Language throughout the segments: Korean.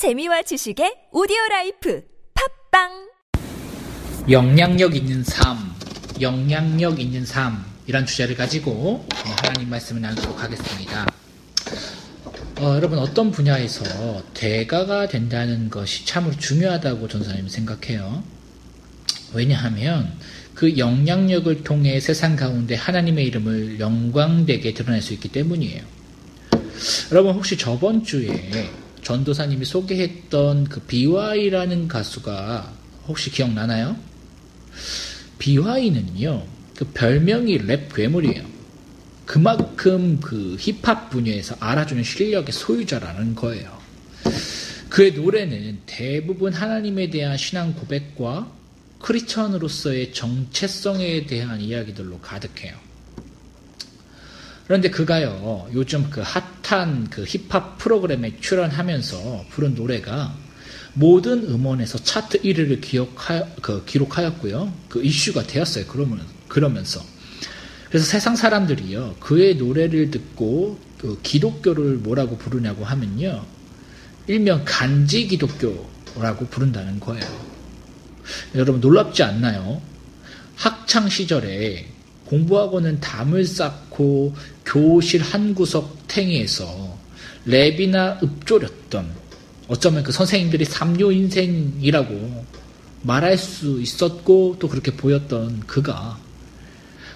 재미와 지식의 오디오 라이프 팟빵 영향력 있는 삶, 영향력 있는 삶이란 주제를 가지고 하나님 말씀을 나누도록 하겠습니다. 어, 여러분 어떤 분야에서 대가가 된다는 것이 참으로 중요하다고 전도사님 생각해요. 왜냐하면 그 영향력을 통해 세상 가운데 하나님의 이름을 영광되게 드러낼 수 있기 때문이에요. 여러분 혹시 저번 주에 전도사님이 소개했던 그 BY라는 가수가 혹시 기억나나요? BY는요, 그 별명이 랩 괴물이에요. 그만큼 그 힙합 분야에서 알아주는 실력의 소유자라는 거예요. 그의 노래는 대부분 하나님에 대한 신앙 고백과 크리스천으로서의 정체성에 대한 이야기들로 가득해요. 그런데 그가요, 요즘 그 핫한 그 힙합 프로그램에 출연하면서 부른 노래가 모든 음원에서 차트 1위를 기억하, 그 기록하였고요. 그 이슈가 되었어요. 그러면, 그러면서. 그래서 세상 사람들이요, 그의 노래를 듣고 그 기독교를 뭐라고 부르냐고 하면요, 일명 간지 기독교라고 부른다는 거예요. 여러분 놀랍지 않나요? 학창 시절에 공부하고는 담을 쌓고 교실 한 구석 탱이에서 랩이나 읍조렸던 어쩌면 그 선생님들이 삼류 인생이라고 말할 수 있었고 또 그렇게 보였던 그가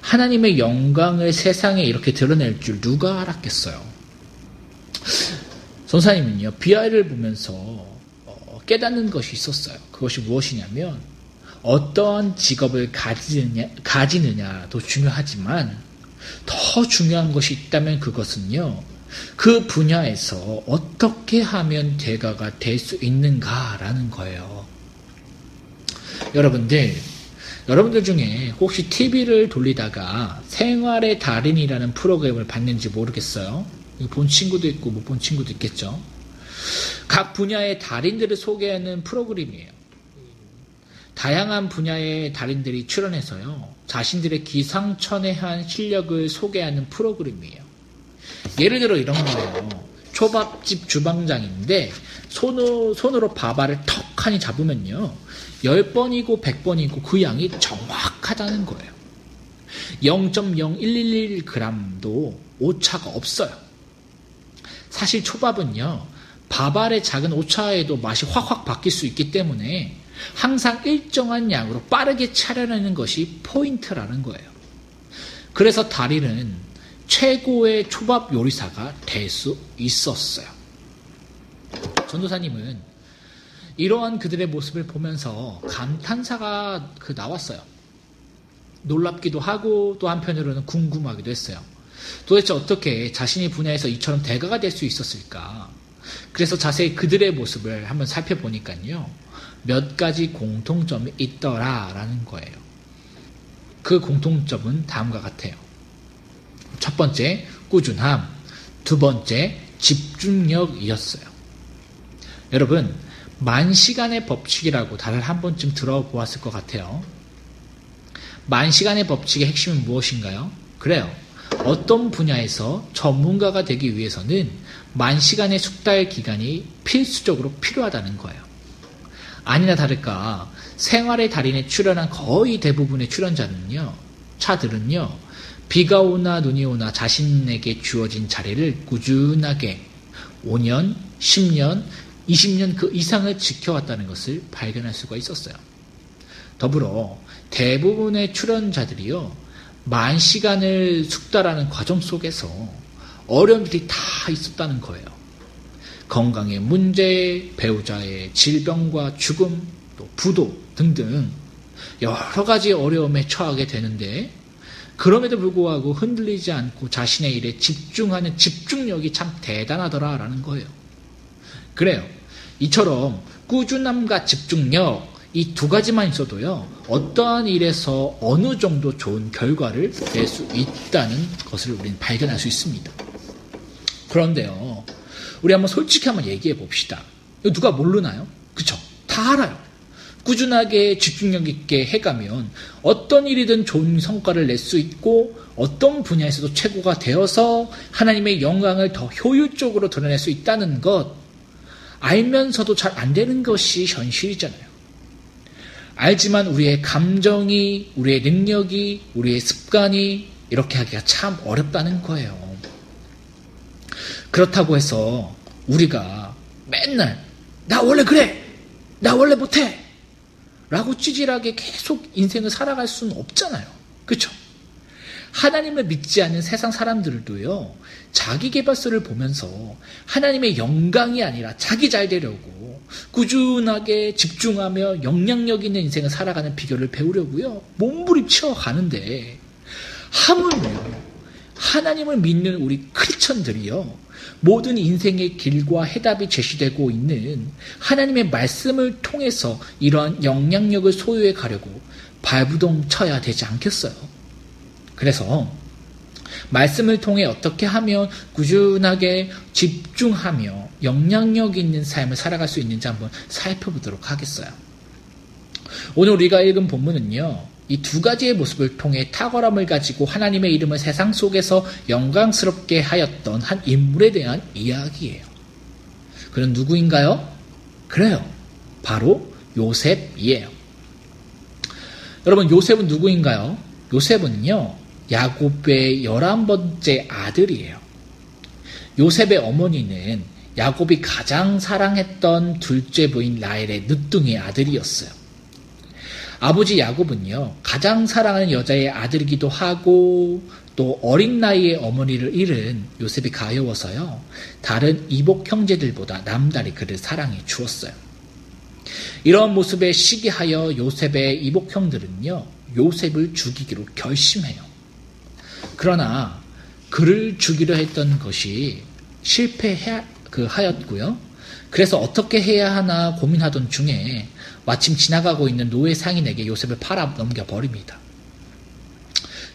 하나님의 영광을 세상에 이렇게 드러낼 줄 누가 알았겠어요? 선사님은요, 비아이를 보면서 어, 깨닫는 것이 있었어요. 그것이 무엇이냐면, 어떠한 직업을 가지느냐, 가지느냐도 중요하지만 더 중요한 것이 있다면 그것은요, 그 분야에서 어떻게 하면 대가가 될 수 있는가라는 거예요. 여러분들, 여러분들 중에 혹시 TV를 돌리다가 생활의 달인이라는 프로그램을 봤는지 모르겠어요. 본 친구도 있고 못 본 친구도 있겠죠. 각 분야의 달인들을 소개하는 프로그램이에요. 다양한 분야의 달인들이 출연해서요. 자신들의 기상천외한 실력을 소개하는 프로그램이에요. 예를 들어 이런 거예요. 초밥집 주방장인데 손으로, 손으로 밥알을 턱하니 잡으면요. 10번이고 100번이고 그 양이 정확하다는 거예요. 0.0111g도 오차가 없어요. 사실 초밥은요. 밥알의 작은 오차에도 맛이 확확 바뀔 수 있기 때문에 항상 일정한 양으로 빠르게 차려내는 것이 포인트라는 거예요. 그래서 다리는 최고의 초밥 요리사가 될 수 있었어요. 전도사님은 이러한 그들의 모습을 보면서 감탄사가 그 나왔어요. 놀랍기도 하고 또 한편으로는 궁금하기도 했어요. 도대체 어떻게 자신의 분야에서 이처럼 대가가 될 수 있었을까? 그래서 자세히 그들의 모습을 한번 살펴보니까요. 몇 가지 공통점이 있더라라는 거예요. 그 공통점은 다음과 같아요. 첫 번째, 꾸준함. 두 번째, 집중력이었어요. 여러분, 만 시간의 법칙이라고 다들 한 번쯤 들어보았을 것 같아요. 만 시간의 법칙의 핵심은 무엇인가요? 그래요. 어떤 분야에서 전문가가 되기 위해서는 만 시간의 숙달 기간이 필수적으로 필요하다는 거예요. 아니나 다를까 생활의 달인에 출연한 거의 대부분의 출연자는요, 차들은요, 비가 오나 눈이 오나 자신에게 주어진 자리를 꾸준하게 5년, 10년, 20년 그 이상을 지켜왔다는 것을 발견할 수가 있었어요. 더불어 대부분의 출연자들이요, 만 시간을 숙달하는 과정 속에서 어려움들이 다 있었다는 거예요. 건강의 문제, 배우자의 질병과 죽음, 또 부도 등등 여러 가지 어려움에 처하게 되는데 그럼에도 불구하고 흔들리지 않고 자신의 일에 집중하는 집중력이 참 대단하더라라는 거예요. 그래요. 이처럼 꾸준함과 집중력 이 두 가지만 있어도요. 어떠한 일에서 어느 정도 좋은 결과를 낼 수 있다는 것을 우리는 발견할 수 있습니다. 그런데요. 우리 한번 솔직히 한번 얘기해 봅시다. 누가 모르나요? 그쵸? 다 알아요. 꾸준하게 집중력 있게 해가면 어떤 일이든 좋은 성과를 낼 수 있고 어떤 분야에서도 최고가 되어서 하나님의 영광을 더 효율적으로 드러낼 수 있다는 것 알면서도 잘 안 되는 것이 현실이잖아요. 알지만 우리의 감정이, 우리의 능력이, 우리의 습관이 이렇게 하기가 참 어렵다는 거예요. 그렇다고 해서 우리가 맨날 나 원래 그래! 나 원래 못해! 라고 찌질하게 계속 인생을 살아갈 수는 없잖아요. 그쵸? 하나님을 믿지 않는 세상 사람들도요, 자기 개발서를 보면서 하나님의 영광이 아니라 자기 잘 되려고 꾸준하게 집중하며 영향력 있는 인생을 살아가는 비결을 배우려고요, 몸부림쳐 가는데, 하물며 하나님을 믿는 우리 크리천들이요, 모든 인생의 길과 해답이 제시되고 있는 하나님의 말씀을 통해서 이러한 영향력을 소유해 가려고 발부동 쳐야 되지 않겠어요? 그래서 말씀을 통해 어떻게 하면 꾸준하게 집중하며 영향력 있는 삶을 살아갈 수 있는지 한번 살펴보도록 하겠어요. 오늘 우리가 읽은 본문은요. 이 두 가지의 모습을 통해 탁월함을 가지고 하나님의 이름을 세상 속에서 영광스럽게 하였던 한 인물에 대한 이야기예요. 그는 누구인가요? 그래요. 바로 요셉이에요. 여러분, 요셉은 누구인가요? 요셉은요, 야곱의 열한 번째 아들이에요. 요셉의 어머니는 야곱이 가장 사랑했던 둘째 부인 라헬의 늦둥이 아들이었어요. 아버지 야곱은요, 가장 사랑하는 여자의 아들이기도 하고, 또 어린 나이에 어머니를 잃은 요셉이 가여워서요, 다른 이복 형제들보다 남다리 그를 사랑해 주었어요. 이런 모습에 시기하여 요셉의 이복 형들은요, 요셉을 죽이기로 결심해요. 그러나 그를 죽이려 했던 것이 실패하였고요. 그래서 어떻게 해야 하나 고민하던 중에 마침 지나가고 있는 노예 상인에게 요셉을 팔아 넘겨 버립니다.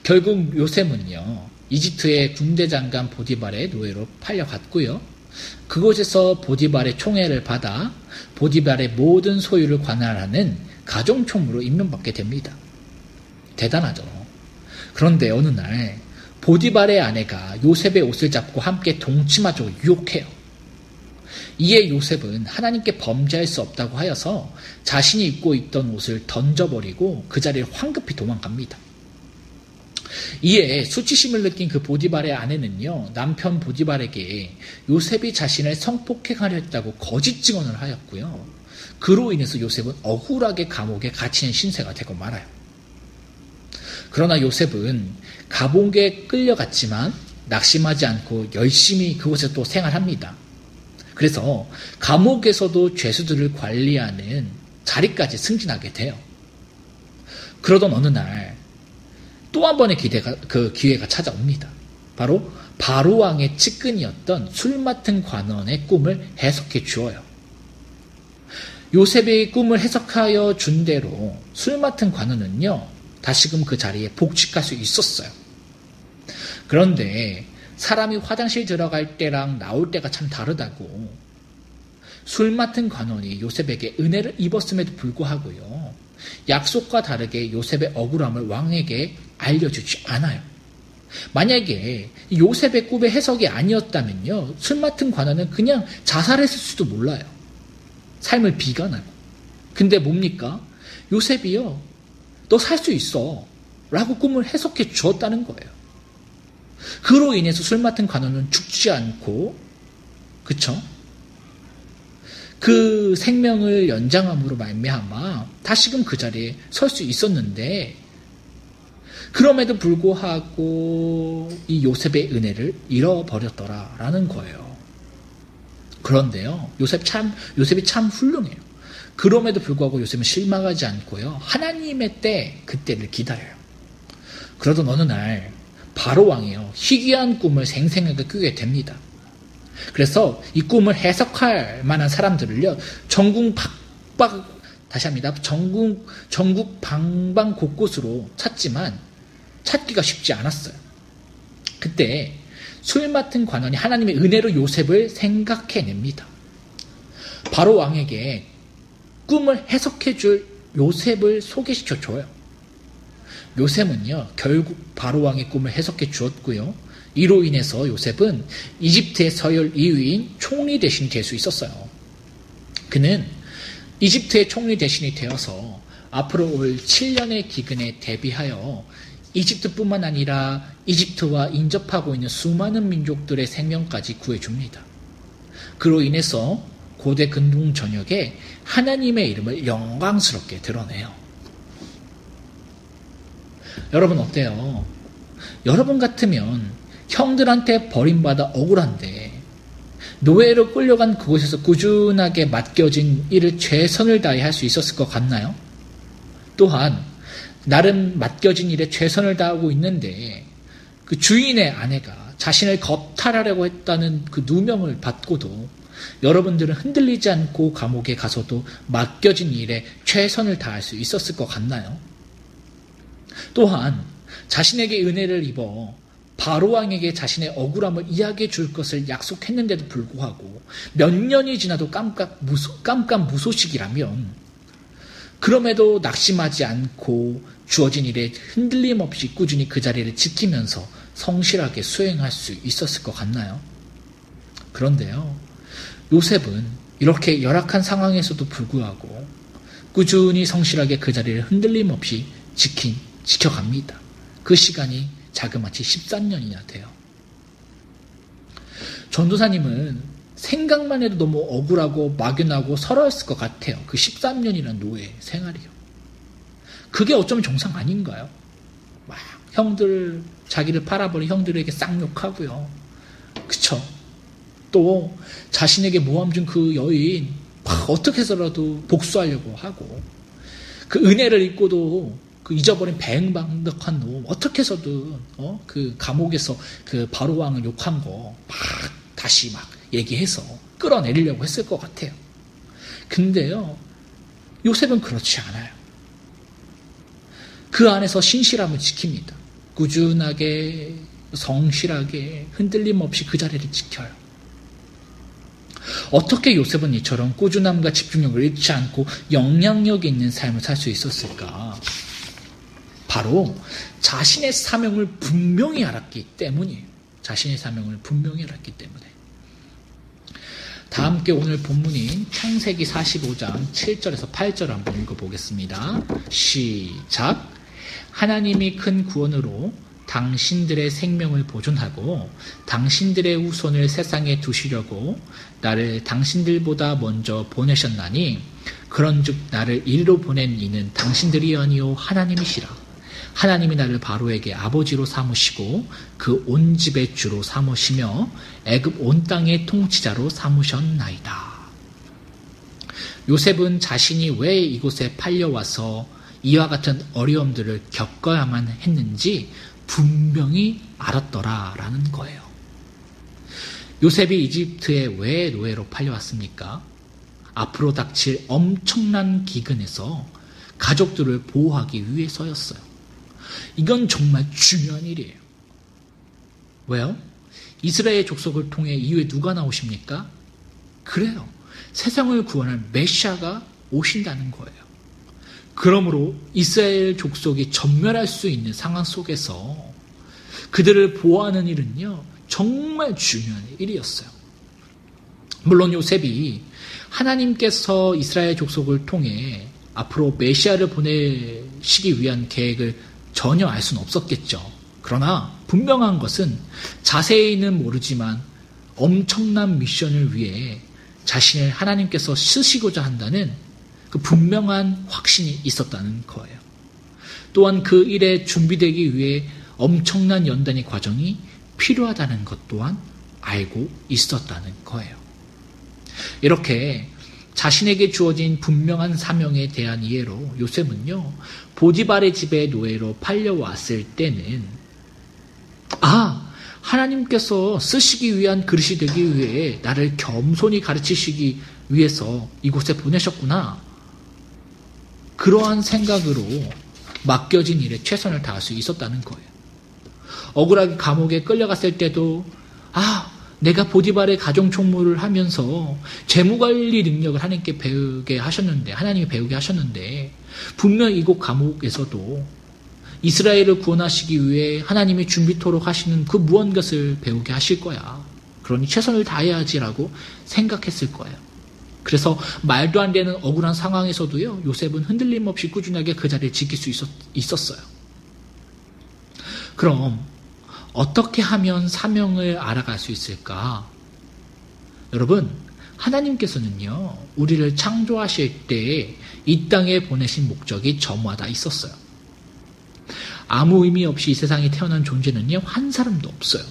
결국 요셉은요, 이집트의 군대 장관 보디발의 노예로 팔려갔고요. 그곳에서 보디발의 총애를 받아 보디발의 모든 소유를 관할하는 가정총무로 임명받게 됩니다. 대단하죠. 그런데 어느 날 보디발의 아내가 요셉의 옷을 잡고 함께 동침하자고 유혹해요. 이에 요셉은 하나님께 범죄할 수 없다고 하여서 자신이 입고 있던 옷을 던져버리고 그 자리를 황급히 도망갑니다. 이에 수치심을 느낀 그 보디발의 아내는요, 남편 보디발에게 요셉이 자신을 성폭행하려 했다고 거짓 증언을 하였고요. 그로 인해서 요셉은 억울하게 감옥에 갇히는 신세가 되고 말아요. 그러나 요셉은 가봉에 끌려갔지만 낙심하지 않고 열심히 그곳에 또 생활합니다. 그래서 감옥에서도 죄수들을 관리하는 자리까지 승진하게 돼요. 그러던 어느 날 또 한 번의 기대가, 그 기회가 찾아옵니다. 바로 바로 왕의 측근이었던 술 맡은 관원의 꿈을 해석해 주어요. 요셉의 꿈을 해석하여 준 대로 술 맡은 관원은요, 다시금 그 자리에 복직할 수 있었어요. 그런데 사람이 화장실 들어갈 때랑 나올 때가 참 다르다고 술 맡은 관원이 요셉에게 은혜를 입었음에도 불구하고요. 약속과 다르게 요셉의 억울함을 왕에게 알려주지 않아요. 만약에 요셉의 꿈의 해석이 아니었다면요. 술 맡은 관원은 그냥 자살했을 수도 몰라요. 삶을 비관하고. 근데 뭡니까? 요셉이요. 너 살 수 있어. 라고 꿈을 해석해 주었다는 거예요. 그로 인해서 술 맡은 관원은 죽지 않고, 그쵸? 그 생명을 연장함으로 말미암아 다시금 그 자리에 설 수 있었는데 그럼에도 불구하고 이 요셉의 은혜를 잃어버렸더라라는 거예요. 그런데요, 요셉 참 요셉이 참 훌륭해요. 그럼에도 불구하고 요즘은 실망하지 않고요. 하나님의 때, 그때를 기다려요. 그러던 어느 날, 바로 왕이요. 희귀한 꿈을 생생하게 꾸게 됩니다. 그래서 이 꿈을 해석할 만한 사람들을요, 전국 박박, 다시 합니다. 전국, 전국 방방 곳곳으로 찾지만 찾기가 쉽지 않았어요. 그때 술 맡은 관원이 하나님의 은혜로 요셉을 생각해냅니다. 바로 왕에게 꿈을 해석해 줄 요셉을 소개시켜 줘요. 요셉은요, 결국 바로왕의 꿈을 해석해 주었고요. 이로 인해서 요셉은 이집트의 서열 2위인 총리 대신이 될 수 있었어요. 그는 이집트의 총리 대신이 되어서 앞으로 올 7년의 기근에 대비하여 이집트뿐만 아니라 이집트와 인접하고 있는 수많은 민족들의 생명까지 구해줍니다. 그로 인해서 고대 근동 전역에 하나님의 이름을 영광스럽게 드러내요. 여러분 어때요? 여러분 같으면 형들한테 버림받아 억울한데 노예로 끌려간 그곳에서 꾸준하게 맡겨진 일을 최선을 다해 할 수 있었을 것 같나요? 또한 나름 맡겨진 일에 최선을 다하고 있는데 그 주인의 아내가 자신을 겁탈하려고 했다는 그 누명을 받고도 여러분들은 흔들리지 않고 감옥에 가서도 맡겨진 일에 최선을 다할 수 있었을 것 같나요? 또한 자신에게 은혜를 입어 바로왕에게 자신의 억울함을 이야기해 줄 것을 약속했는데도 불구하고 몇 년이 지나도 깜깜, 무소, 깜깜 무소식이라면 그럼에도 낙심하지 않고 주어진 일에 흔들림 없이 꾸준히 그 자리를 지키면서 성실하게 수행할 수 있었을 것 같나요? 그런데요, 요셉은 이렇게 열악한 상황에서도 불구하고 꾸준히 성실하게 그 자리를 흔들림 없이 지킨, 지켜갑니다. 그 시간이 자그마치 13년이나 돼요. 전도사님은 생각만 해도 너무 억울하고 막연하고 서러웠을 것 같아요. 그 13년이라는 노예 생활이요. 그게 어쩌면 정상 아닌가요? 막 형들 자기를 팔아버린 형들에게 쌍욕하고요. 그쵸? 또 자신에게 모함 준 그 여인 어떻게 해서라도 복수하려고 하고 그 은혜를 잊고도 그 잊어버린 배응방덕한 놈 어떻게 해서든 어? 그 감옥에서 그 바로 왕을 욕한 거 막 다시 막 얘기해서 끌어내리려고 했을 것 같아요. 근데요 요셉은 그렇지 않아요. 그 안에서 신실함을 지킵니다. 꾸준하게 성실하게 흔들림 없이 그 자리를 지켜요. 어떻게 요셉은 이처럼 꾸준함과 집중력을 잃지 않고 영향력 있는 삶을 살 수 있었을까? 바로 자신의 사명을 분명히 알았기 때문이에요. 자신의 사명을 분명히 알았기 때문에. 다 함께 오늘 본문인 창세기 45장 7절에서 8절 한번 읽어보겠습니다. 시작. 하나님이 큰 구원으로 당신들의 생명을 보존하고 당신들의 후손을 세상에 두시려고 나를 당신들보다 먼저 보내셨나니 그런즉 나를 이리로 보낸 이는 당신들이 아니요 하나님이시라. 하나님이 나를 바로에게 아버지로 삼으시고 그 온 집의 주로 삼으시며 애굽 온 땅의 통치자로 삼으셨나이다. 요셉은 자신이 왜 이곳에 팔려와서 이와 같은 어려움들을 겪어야만 했는지 분명히 알았더라라는 거예요. 요셉이 이집트에 왜 노예로 팔려왔습니까? 앞으로 닥칠 엄청난 기근에서 가족들을 보호하기 위해서였어요. 이건 정말 중요한 일이에요. 왜요? 이스라엘 족속을 통해 이후에 누가 나오십니까? 그래요. 세상을 구원할 메시아가 오신다는 거예요. 그러므로 이스라엘 족속이 전멸할 수 있는 상황 속에서 그들을 보호하는 일은요, 정말 중요한 일이었어요. 물론 요셉이 하나님께서 이스라엘 족속을 통해 앞으로 메시아를 보내시기 위한 계획을 전혀 알 수는 없었겠죠. 그러나 분명한 것은 자세히는 모르지만 엄청난 미션을 위해 자신을 하나님께서 쓰시고자 한다는 그 분명한 확신이 있었다는 거예요. 또한 그 일에 준비되기 위해 엄청난 연단의 과정이 필요하다는 것 또한 알고 있었다는 거예요. 이렇게 자신에게 주어진 분명한 사명에 대한 이해로 요셉은요, 보디발의 집에 노예로 팔려왔을 때는, 아, 하나님께서 쓰시기 위한 그릇이 되기 위해 나를 겸손히 가르치시기 위해서 이곳에 보내셨구나. 그러한 생각으로 맡겨진 일에 최선을 다할 수 있었다는 거예요. 억울하게 감옥에 끌려갔을 때도 아 내가 보디발의 가정 총무를 하면서 재무관리 능력을 하나님께 배우게 하셨는데 하나님이 배우게 하셨는데 분명 이곳 감옥에서도 이스라엘을 구원하시기 위해 하나님이 준비토록 하시는 그 무언가를 배우게 하실 거야. 그러니 최선을 다해야지라고 생각했을 거예요. 그래서 말도 안 되는 억울한 상황에서도요, 요셉은 흔들림 없이 꾸준하게 그 자리를 지킬 수 있었, 있었어요. 그럼 어떻게 하면 사명을 알아갈 수 있을까? 여러분, 하나님께서는요, 우리를 창조하실 때 이 땅에 보내신 목적이 저마다 있었어요. 아무 의미 없이 이 세상에 태어난 존재는요, 한 사람도 없어요.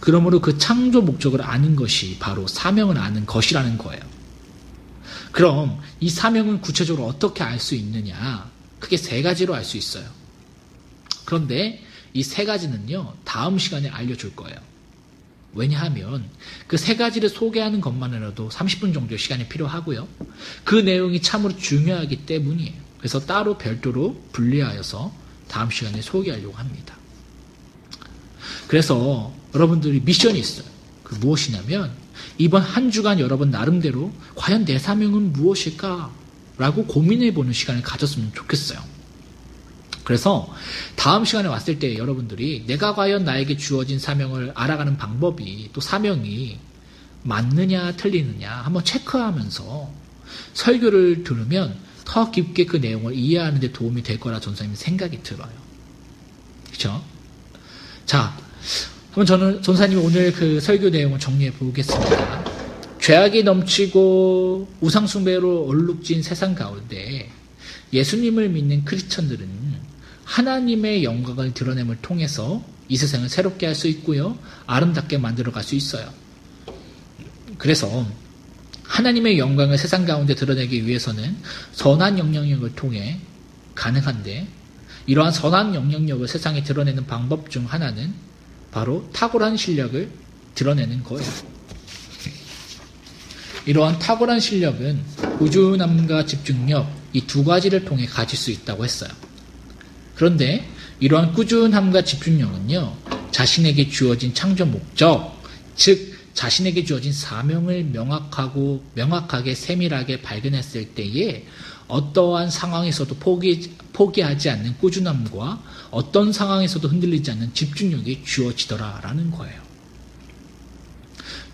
그러므로 그 창조 목적을 아는 것이 바로 사명을 아는 것이라는 거예요. 그럼 이 사명은 구체적으로 어떻게 알 수 있느냐? 크게 세 가지로 알 수 있어요. 그런데 이 세 가지는요, 다음 시간에 알려줄 거예요. 왜냐하면 그 세 가지를 소개하는 것만으로도 30분 정도의 시간이 필요하고요. 그 내용이 참으로 중요하기 때문이에요. 그래서 따로 별도로 분리하여서 다음 시간에 소개하려고 합니다. 그래서 여러분들이 미션이 있어요. 그 무엇이냐면 이번 한 주간 여러분 나름대로 과연 내 사명은 무엇일까? 라고 고민해 보는 시간을 가졌으면 좋겠어요. 그래서 다음 시간에 왔을 때 여러분들이 내가 과연 나에게 주어진 사명을 알아가는 방법이 또 사명이 맞느냐 틀리느냐 한번 체크하면서 설교를 들으면 더 깊게 그 내용을 이해하는 데 도움이 될 거라 전사님이 생각이 들어요. 그렇죠? 자, 그럼 저는 전사님 오늘 그 설교 내용을 정리해 보겠습니다. 죄악이 넘치고 우상숭배로 얼룩진 세상 가운데 예수님을 믿는 크리스천들은 하나님의 영광을 드러냄을 통해서 이 세상을 새롭게 할 수 있고요. 아름답게 만들어 갈 수 있어요. 그래서 하나님의 영광을 세상 가운데 드러내기 위해서는 선한 영향력을 통해 가능한데 이러한 선한 영향력을 세상에 드러내는 방법 중 하나는 바로 탁월한 실력을 드러내는 거예요. 이러한 탁월한 실력은 꾸준함과 집중력 이 두 가지를 통해 가질 수 있다고 했어요. 그런데 이러한 꾸준함과 집중력은요, 자신에게 주어진 창조 목적, 즉, 자신에게 주어진 사명을 명확하고, 명확하게 세밀하게 발견했을 때에 어떠한 상황에서도 포기, 포기하지 않는 꾸준함과 어떤 상황에서도 흔들리지 않는 집중력이 주어지더라라는 거예요.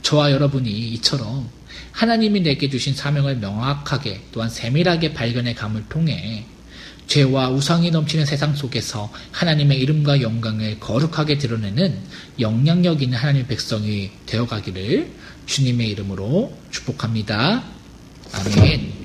저와 여러분이 이처럼 하나님이 내게 주신 사명을 명확하게 또한 세밀하게 발견해 감을 통해 죄와 우상이 넘치는 세상 속에서 하나님의 이름과 영광을 거룩하게 드러내는 영향력 있는 하나님의 백성이 되어가기를 주님의 이름으로 축복합니다. 아멘.